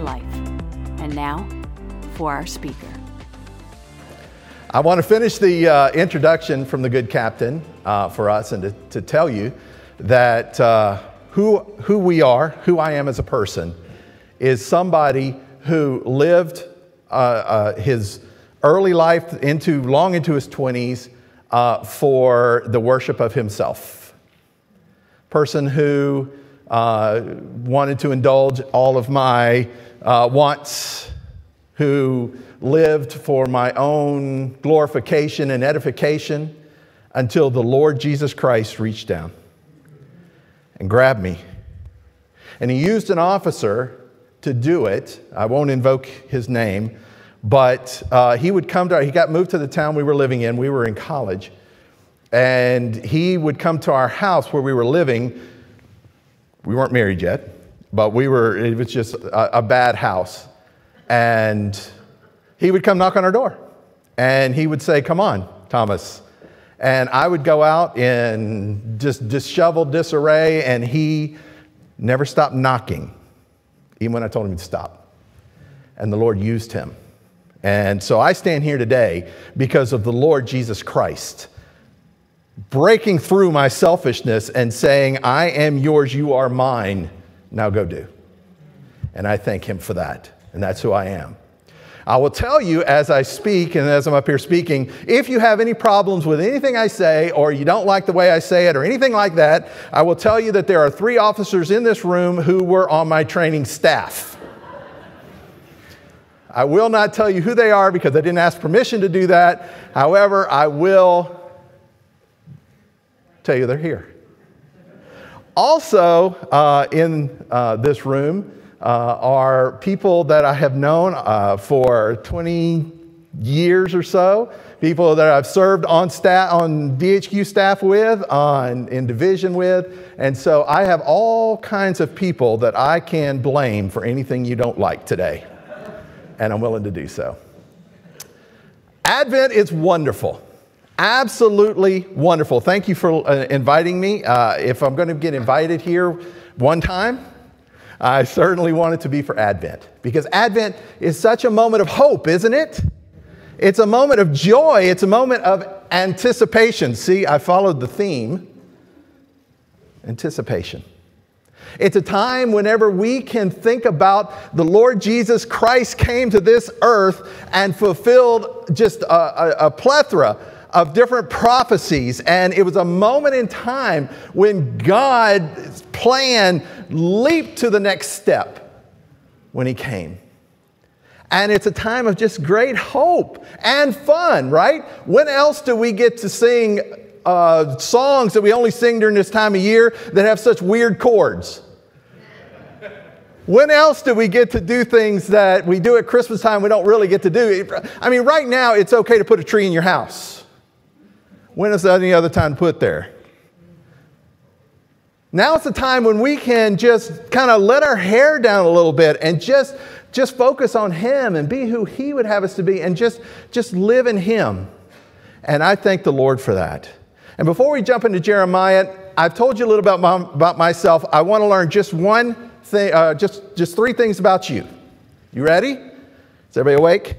to life. And now for our speaker. I want to finish the uh, introduction from the good captain uh, for us and to, to, tell you that uh, who, who we are, who I am as a person, is somebody who lived uh, uh, his early life into long into his 20s uh, for the worship of himself. Person who uh, wanted to indulge all of my uh, wants, who lived for my own glorification and edification until the Lord Jesus Christ reached down and grabbed me. And he used an officer to do it. I won't invoke his name, but uh, he would come to, our, he got moved to the town we were living in. We were in college. And he would come to our house where we were living. We weren't married yet, but we were, it was just a, a bad house. And he would come knock on our door. And he would say, Come on, Thomas. And I would go out in just disheveled disarray, and he never stopped knocking, even when I told him to stop. And the Lord used him. And so I stand here today because of the Lord Jesus Christ breaking through my selfishness and saying, I am yours, you are mine, now go do. And I thank Him for that. And that's who I am. I will tell you as I speak and as I'm up here speaking, if you have any problems with anything I say or you don't like the way I say it or anything like that, I will tell you that there are three officers in this room who were on my training staff. I will not tell you who they are because I didn't ask permission to do that. However, I will tell you they're here. Also, uh, in uh, this room uh, are people that I have known uh, for 20 years or so, people that I've served on staff, on DHQ staff with, on in division with, and so I have all kinds of people that I can blame for anything you don't like today and I'm willing to do so. Advent is wonderful. Absolutely wonderful. Thank you for uh, inviting me. Uh, if I'm going to get invited here one time, I certainly want it to be for Advent because Advent is such a moment of hope, isn't it? It's a moment of joy, it's a moment of anticipation. See, I followed the theme anticipation. It's a time whenever we can think about the Lord Jesus Christ came to this earth and fulfilled just a, a, a plethora of different prophecies. And it was a moment in time when God's plan leaped to the next step when He came. And it's a time of just great hope and fun, right? When else do we get to sing uh, songs that we only sing during this time of year that have such weird chords? When else do we get to do things that we do at Christmas time we don't really get to do? I mean, right now it's okay to put a tree in your house. When is any other time to put there? Now it's the time when we can just kind of let our hair down a little bit and just, just focus on Him and be who He would have us to be and just, just live in Him. And I thank the Lord for that. And before we jump into Jeremiah, I've told you a little about, about myself. I want to learn just one thing, uh, just, just three things about you. You ready? Is everybody awake?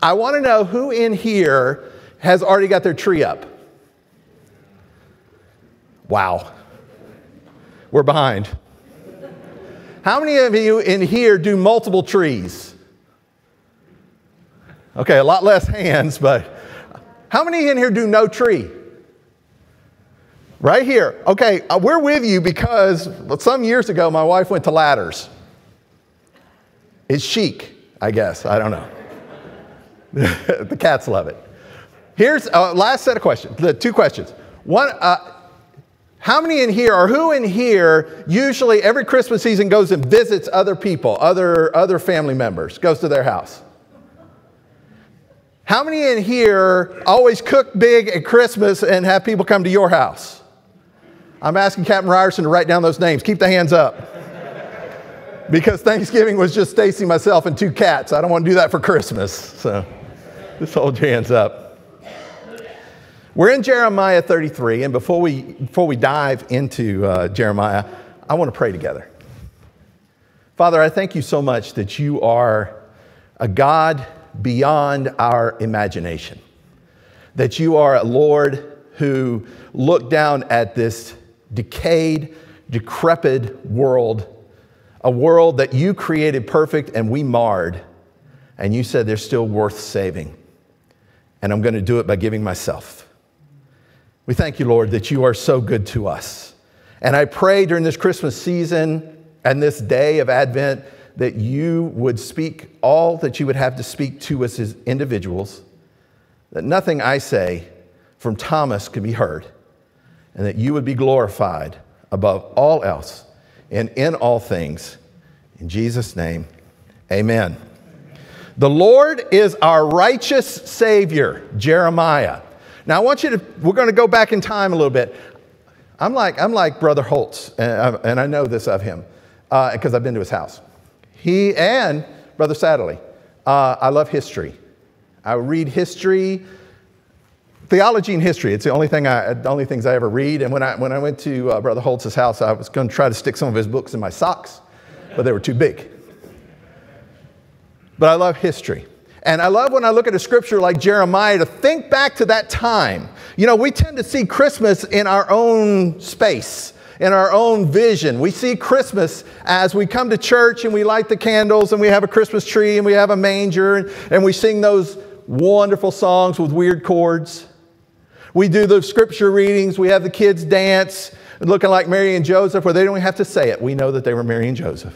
I want to know who in here has already got their tree up. Wow. We're behind. How many of you in here do multiple trees? Okay, a lot less hands, but how many in here do no tree? Right here. Okay, uh, we're with you because some years ago my wife went to ladders. It's chic, I guess. I don't know. the cats love it. Here's a uh, last set of questions, the two questions. One, uh, How many in here, or who in here, usually every Christmas season goes and visits other people, other, other family members, goes to their house? How many in here always cook big at Christmas and have people come to your house? I'm asking Captain Ryerson to write down those names. Keep the hands up. because Thanksgiving was just Stacy, myself, and two cats. I don't want to do that for Christmas. So just hold your hands up. We're in Jeremiah 33, and before we, before we dive into uh, Jeremiah, I want to pray together. Father, I thank you so much that you are a God beyond our imagination, that you are a Lord who looked down at this decayed, decrepit world, a world that you created perfect and we marred, and you said they're still worth saving. And I'm going to do it by giving myself. We thank you, Lord, that you are so good to us. And I pray during this Christmas season and this day of Advent that you would speak all that you would have to speak to us as individuals, that nothing I say from Thomas could be heard, and that you would be glorified above all else and in all things. In Jesus' name, amen. The Lord is our righteous Savior, Jeremiah. Now, I want you to, we're going to go back in time a little bit. I'm like, I'm like Brother Holtz, and I, and I know this of him because uh, I've been to his house. He and Brother Satterley, uh, I love history. I read history, theology and history. It's the only thing I, the only things I ever read. And when I, when I went to uh, Brother Holtz's house, I was going to try to stick some of his books in my socks, but they were too big. But I love history. And I love when I look at a scripture like Jeremiah to think back to that time. You know, we tend to see Christmas in our own space, in our own vision. We see Christmas as we come to church and we light the candles and we have a Christmas tree and we have a manger and, and we sing those wonderful songs with weird chords. We do the scripture readings, we have the kids dance looking like Mary and Joseph, where they don't have to say it. We know that they were Mary and Joseph.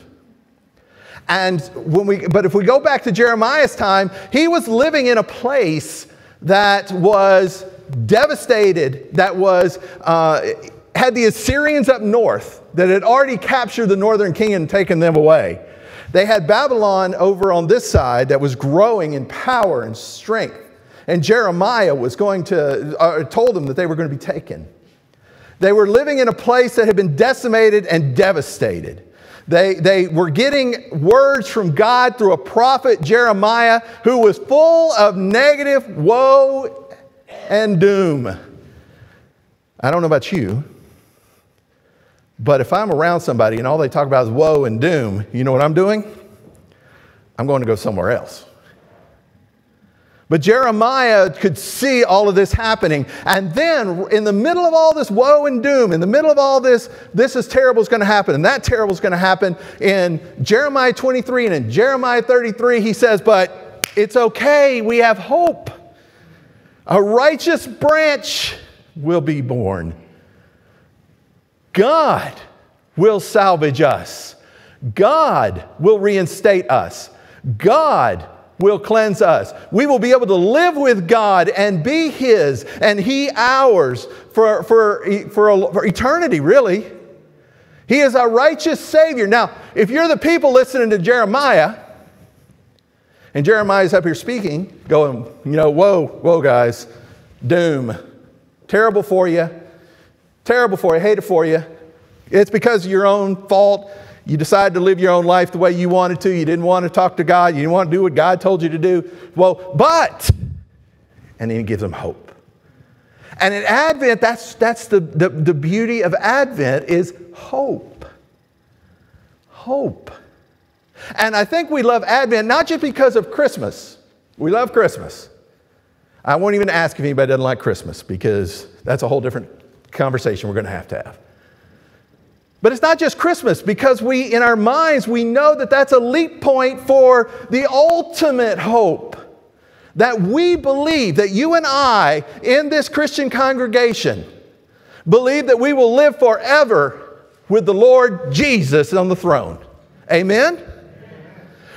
And when we, but if we go back to Jeremiah's time, he was living in a place that was devastated, that was, uh, had the Assyrians up north that had already captured the northern kingdom and taken them away. They had Babylon over on this side that was growing in power and strength. And Jeremiah was going to, uh, told them that they were going to be taken. They were living in a place that had been decimated and devastated. They, they were getting words from God through a prophet, Jeremiah, who was full of negative woe and doom. I don't know about you, but if I'm around somebody and all they talk about is woe and doom, you know what I'm doing? I'm going to go somewhere else. But Jeremiah could see all of this happening. And then, in the middle of all this woe and doom, in the middle of all this, this is terrible is going to happen, and that terrible is going to happen. In Jeremiah 23 and in Jeremiah 33, he says, But it's okay, we have hope. A righteous branch will be born. God will salvage us. God will reinstate us. God will cleanse us. We will be able to live with God and be His and He ours for, for, for, for eternity, really. He is a righteous Savior. Now, if you're the people listening to Jeremiah, and Jeremiah's up here speaking, going, you know, whoa, whoa, guys, doom. Terrible for you. Terrible for you. Hate it for you. It's because of your own fault. You decided to live your own life the way you wanted to. You didn't want to talk to God. You didn't want to do what God told you to do. Well, but, and then he gives them hope. And in Advent, that's, that's the, the, the beauty of Advent is hope. Hope. And I think we love Advent not just because of Christmas. We love Christmas. I won't even ask if anybody doesn't like Christmas because that's a whole different conversation we're going to have to have. But it's not just Christmas because we, in our minds, we know that that's a leap point for the ultimate hope. That we believe that you and I in this Christian congregation believe that we will live forever with the Lord Jesus on the throne. Amen?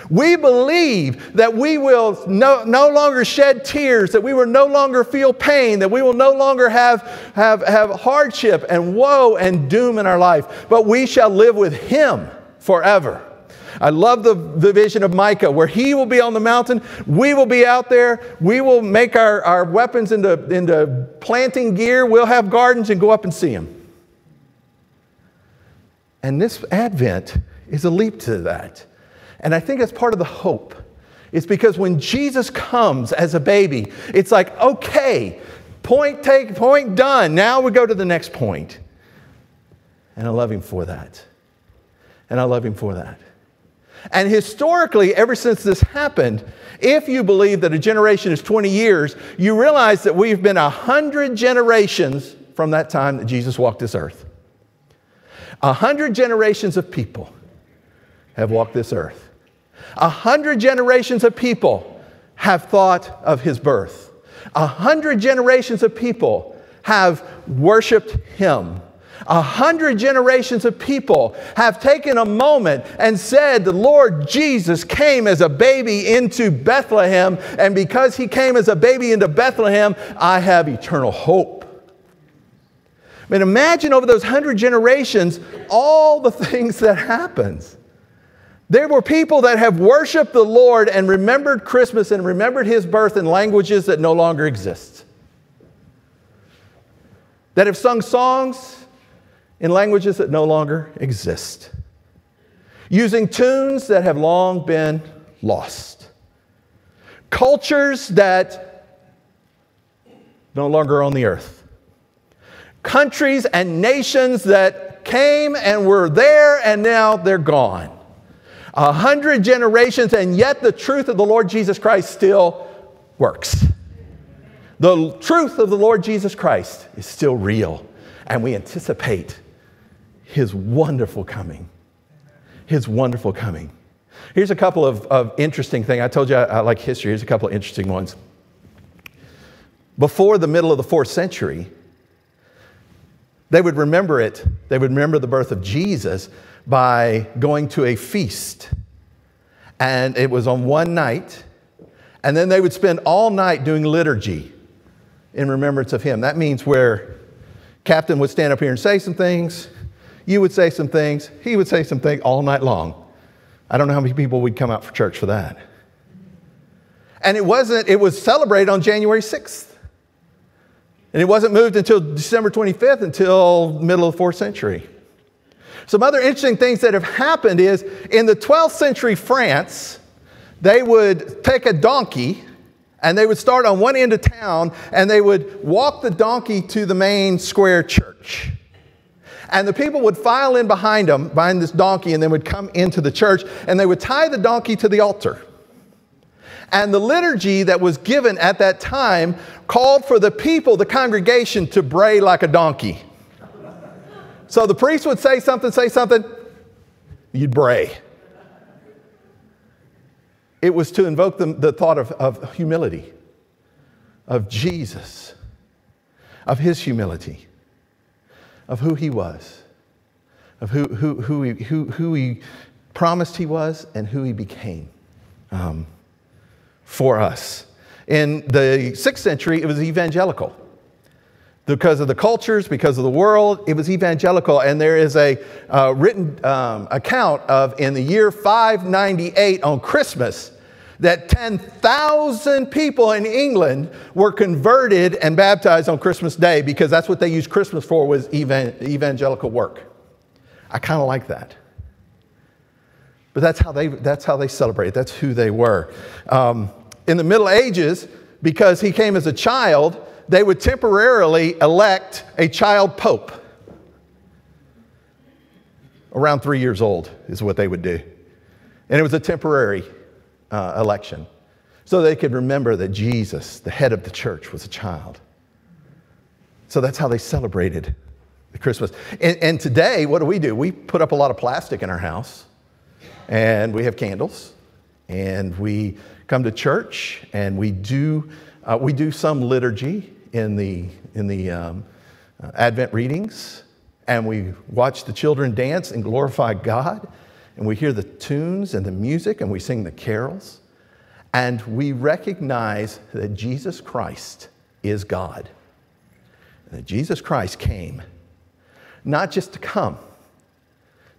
We believe that we will no, no longer shed tears, that we will no longer feel pain, that we will no longer have, have, have hardship and woe and doom in our life, but we shall live with Him forever. I love the, the vision of Micah where he will be on the mountain, we will be out there, we will make our, our weapons into, into planting gear, we'll have gardens and go up and see him. And this Advent is a leap to that. And I think that's part of the hope. It's because when Jesus comes as a baby, it's like, okay, point take, point done. Now we go to the next point. And I love him for that. And I love him for that. And historically, ever since this happened, if you believe that a generation is 20 years, you realize that we've been 100 generations from that time that Jesus walked this earth. 100 generations of people have walked this earth. 100 generations of people have thought of his birth. A 100 generations of people have worshiped him. A hundred generations of people have taken a moment and said, The Lord Jesus came as a baby into Bethlehem, and because he came as a baby into Bethlehem, I have eternal hope. I mean, imagine over those hundred generations all the things that happens. There were people that have worshiped the Lord and remembered Christmas and remembered his birth in languages that no longer exist. That have sung songs in languages that no longer exist, using tunes that have long been lost, cultures that no longer on the earth, countries and nations that came and were there and now they're gone. A hundred generations, and yet the truth of the Lord Jesus Christ still works. The truth of the Lord Jesus Christ is still real, and we anticipate his wonderful coming. His wonderful coming. Here's a couple of, of interesting things. I told you I, I like history. Here's a couple of interesting ones. Before the middle of the fourth century, they would remember it, they would remember the birth of Jesus by going to a feast. And it was on one night, and then they would spend all night doing liturgy in remembrance of him. That means where captain would stand up here and say some things, you would say some things, he would say some things all night long. I don't know how many people would come out for church for that. And it wasn't, it was celebrated on January 6th. And it wasn't moved until December 25th until middle of the fourth century. Some other interesting things that have happened is in the 12th century France, they would take a donkey and they would start on one end of town and they would walk the donkey to the main square church. And the people would file in behind them, behind this donkey, and then would come into the church, and they would tie the donkey to the altar. And the liturgy that was given at that time called for the people, the congregation, to bray like a donkey. So the priest would say something, say something, you'd bray. It was to invoke the, the thought of, of humility, of Jesus, of his humility of who he was, of who, who, who, he, who, who he promised he was and who he became um, for us. In the sixth century, it was evangelical. Because of the cultures, because of the world, it was evangelical. And there is a uh, written um, account of in the year 598 on Christmas, that 10,000 people in England were converted and baptized on Christmas Day because that's what they used Christmas for was evangelical work. I kind of like that. But that's how they, that's how they celebrate. That's who they were. Um, in the Middle Ages, because he came as a child, they would temporarily elect a child pope. Around three years old is what they would do. And it was a temporary uh, election so they could remember that Jesus, the head of the church, was a child. So that's how they celebrated Christmas. And, and, today, what do we do? We put up a lot of plastic in our house, and we have candles, and we come to church, and we do, uh, we do some liturgy in the, in the um, uh, Advent readings, and we watch the children dance and glorify God. And we hear the tunes and the music and we sing the carols, and we recognize that Jesus Christ is God. That Jesus Christ came not just to come,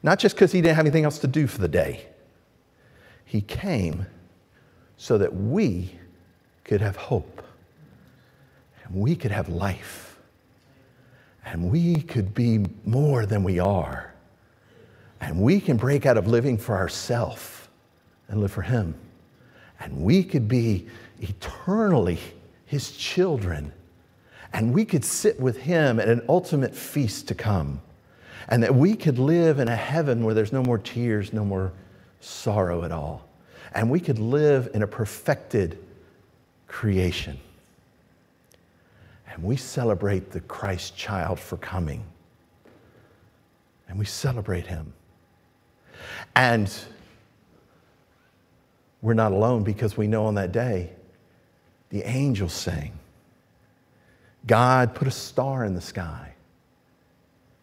not just because he didn't have anything else to do for the day. He came so that we could have hope. And we could have life. And we could be more than we are. And we can break out of living for ourselves and live for him. And we could be eternally his children. And we could sit with him at an ultimate feast to come and that we could live in a heaven where there's no more tears no more sorrow at all. And we could live in a perfected creation. And we celebrate the Christ child for coming. And we celebrate him. And we're not alone because we know on that day the angels sang. God put a star in the sky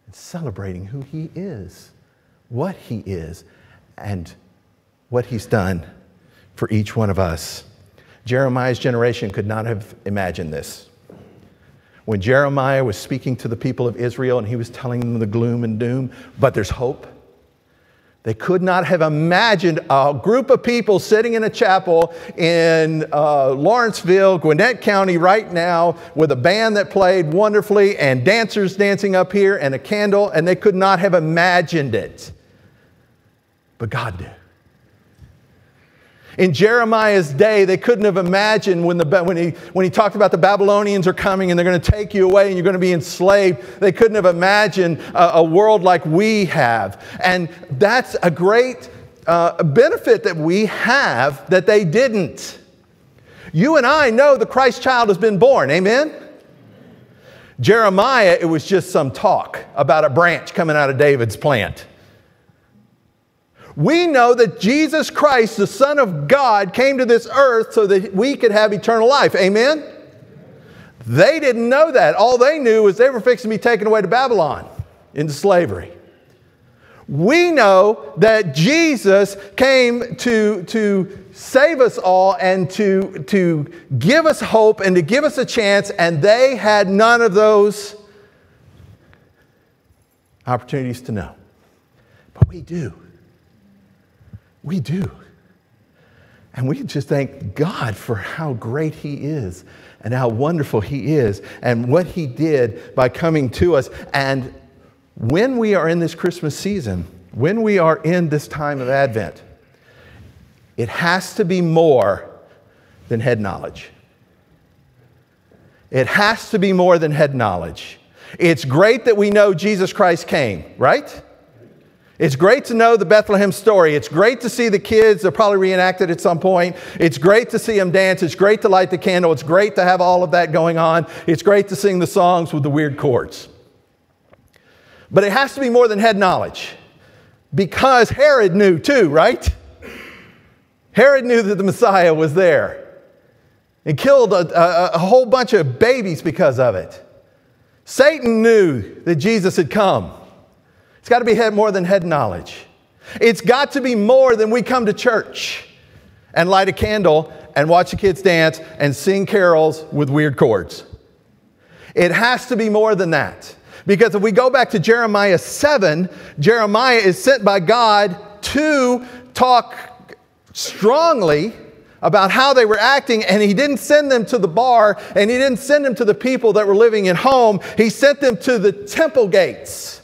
and celebrating who he is, what he is, and what he's done for each one of us. Jeremiah's generation could not have imagined this. When Jeremiah was speaking to the people of Israel and he was telling them the gloom and doom, but there's hope, they could not have imagined a group of people sitting in a chapel in uh, Lawrenceville, Gwinnett County, right now, with a band that played wonderfully and dancers dancing up here and a candle, and they could not have imagined it. But God did. In Jeremiah's day, they couldn't have imagined when, the, when, he, when he talked about the Babylonians are coming and they're going to take you away and you're going to be enslaved. They couldn't have imagined a, a world like we have. And that's a great uh, benefit that we have that they didn't. You and I know the Christ child has been born. Amen? Jeremiah, it was just some talk about a branch coming out of David's plant. We know that Jesus Christ, the Son of God, came to this earth so that we could have eternal life. Amen? They didn't know that. All they knew was they were fixing to be taken away to Babylon into slavery. We know that Jesus came to, to save us all and to, to give us hope and to give us a chance, and they had none of those opportunities to know. But we do. We do. And we just thank God for how great He is and how wonderful He is and what He did by coming to us. And when we are in this Christmas season, when we are in this time of Advent, it has to be more than head knowledge. It has to be more than head knowledge. It's great that we know Jesus Christ came, right? It's great to know the Bethlehem story. It's great to see the kids. They're probably reenacted at some point. It's great to see them dance. It's great to light the candle. It's great to have all of that going on. It's great to sing the songs with the weird chords. But it has to be more than head knowledge because Herod knew too, right? Herod knew that the Messiah was there and killed a, a, a whole bunch of babies because of it. Satan knew that Jesus had come. It's got to be more than head knowledge. It's got to be more than we come to church and light a candle and watch the kids dance and sing carols with weird chords. It has to be more than that. Because if we go back to Jeremiah 7, Jeremiah is sent by God to talk strongly about how they were acting, and he didn't send them to the bar and he didn't send them to the people that were living at home. He sent them to the temple gates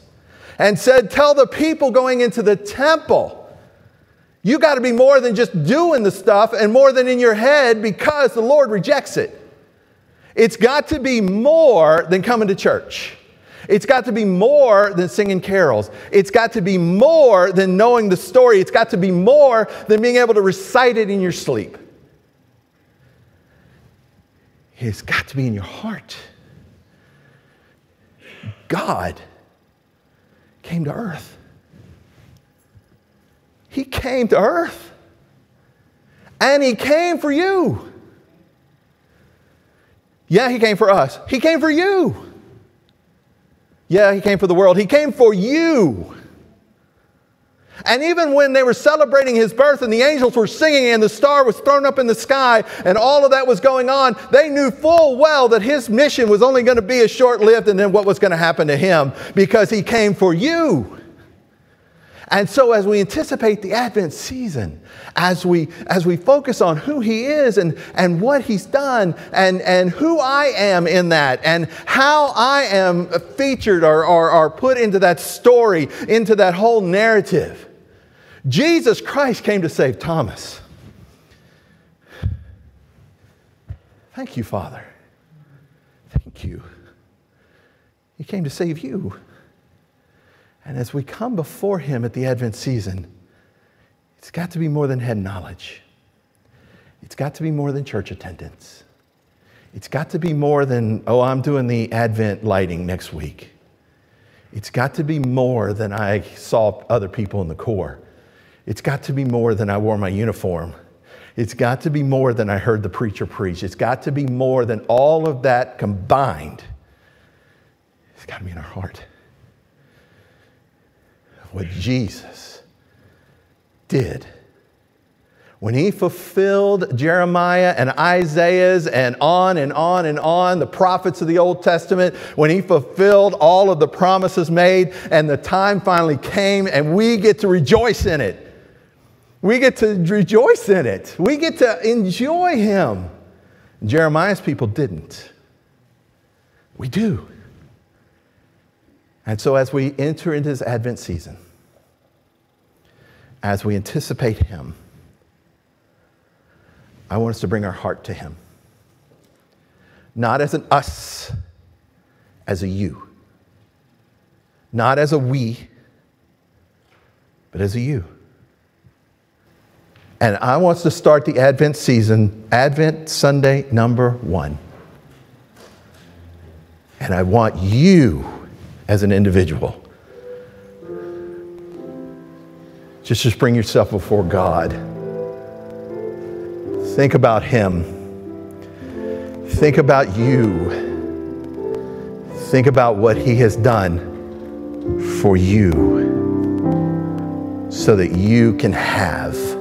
and said, Tell the people going into the temple, you got to be more than just doing the stuff and more than in your head because the Lord rejects it. It's got to be more than coming to church. It's got to be more than singing carols. It's got to be more than knowing the story. It's got to be more than being able to recite it in your sleep. It's got to be in your heart. God came to earth. He came to earth. And He came for you. Yeah, He came for us. He came for you. Yeah, He came for the world. He came for you. And even when they were celebrating his birth and the angels were singing and the star was thrown up in the sky and all of that was going on, they knew full well that his mission was only going to be a short lived and then what was going to happen to him because he came for you. And so, as we anticipate the Advent season, as we, as we focus on who He is and, and what He's done, and, and who I am in that, and how I am featured or, or, or put into that story, into that whole narrative, Jesus Christ came to save Thomas. Thank you, Father. Thank you. He came to save you. And as we come before Him at the Advent season, it's got to be more than head knowledge. It's got to be more than church attendance. It's got to be more than, oh, I'm doing the Advent lighting next week. It's got to be more than I saw other people in the corps. It's got to be more than I wore my uniform. It's got to be more than I heard the preacher preach. It's got to be more than all of that combined. It's got to be in our heart what Jesus did. When he fulfilled Jeremiah and Isaiah's and on and on and on, the prophets of the Old Testament, when he fulfilled all of the promises made, and the time finally came, and we get to rejoice in it. We get to rejoice in it. We get to enjoy him. Jeremiah's people didn't. We do. And so, as we enter into this Advent season, as we anticipate Him, I want us to bring our heart to Him. Not as an us, as a you. Not as a we, but as a you. And I want to start the Advent season, Advent Sunday number one. And I want you as an individual. Just, just bring yourself before God. Think about Him. Think about you. Think about what He has done for you so that you can have.